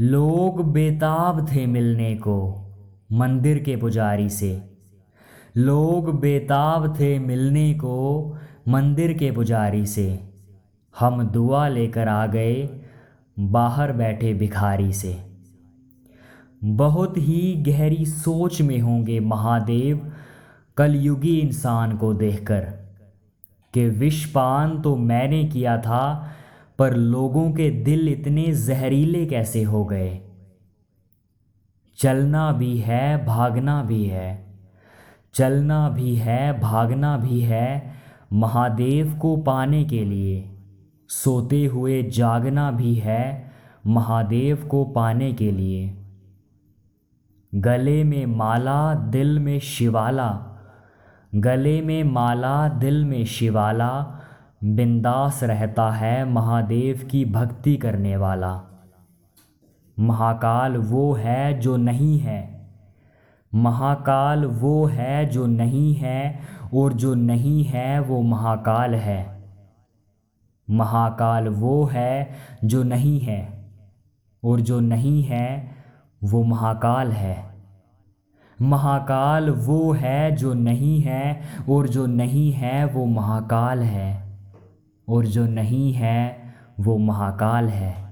लोग बेताब थे मिलने को मंदिर के पुजारी से। लोग बेताब थे मिलने को मंदिर के पुजारी से। हम दुआ लेकर आ गए बाहर बैठे भिखारी से। बहुत ही गहरी सोच में होंगे महादेव कलयुगी इंसान को देखकर कि विषपान तो मैंने किया था पर लोगों के दिल इतने जहरीले कैसे हो गए? चलना भी है, भागना भी है। चलना भी है, भागना भी है महादेव को पाने के लिए। सोते हुए जागना भी है महादेव को पाने के लिए। गले में माला, दिल में शिवाला। गले में माला, दिल में शिवाला। बिंदास रहता है महादेव की भक्ति करने वाला। महाकाल वो है जो नहीं है। महाकाल वो है जो नहीं है और जो नहीं है वो महाकाल है। महाकाल वो है जो नहीं है और जो नहीं है वो महाकाल है। महाकाल वो है जो नहीं है और जो नहीं है वो महाकाल है। और जो नहीं है वो महाकाल है।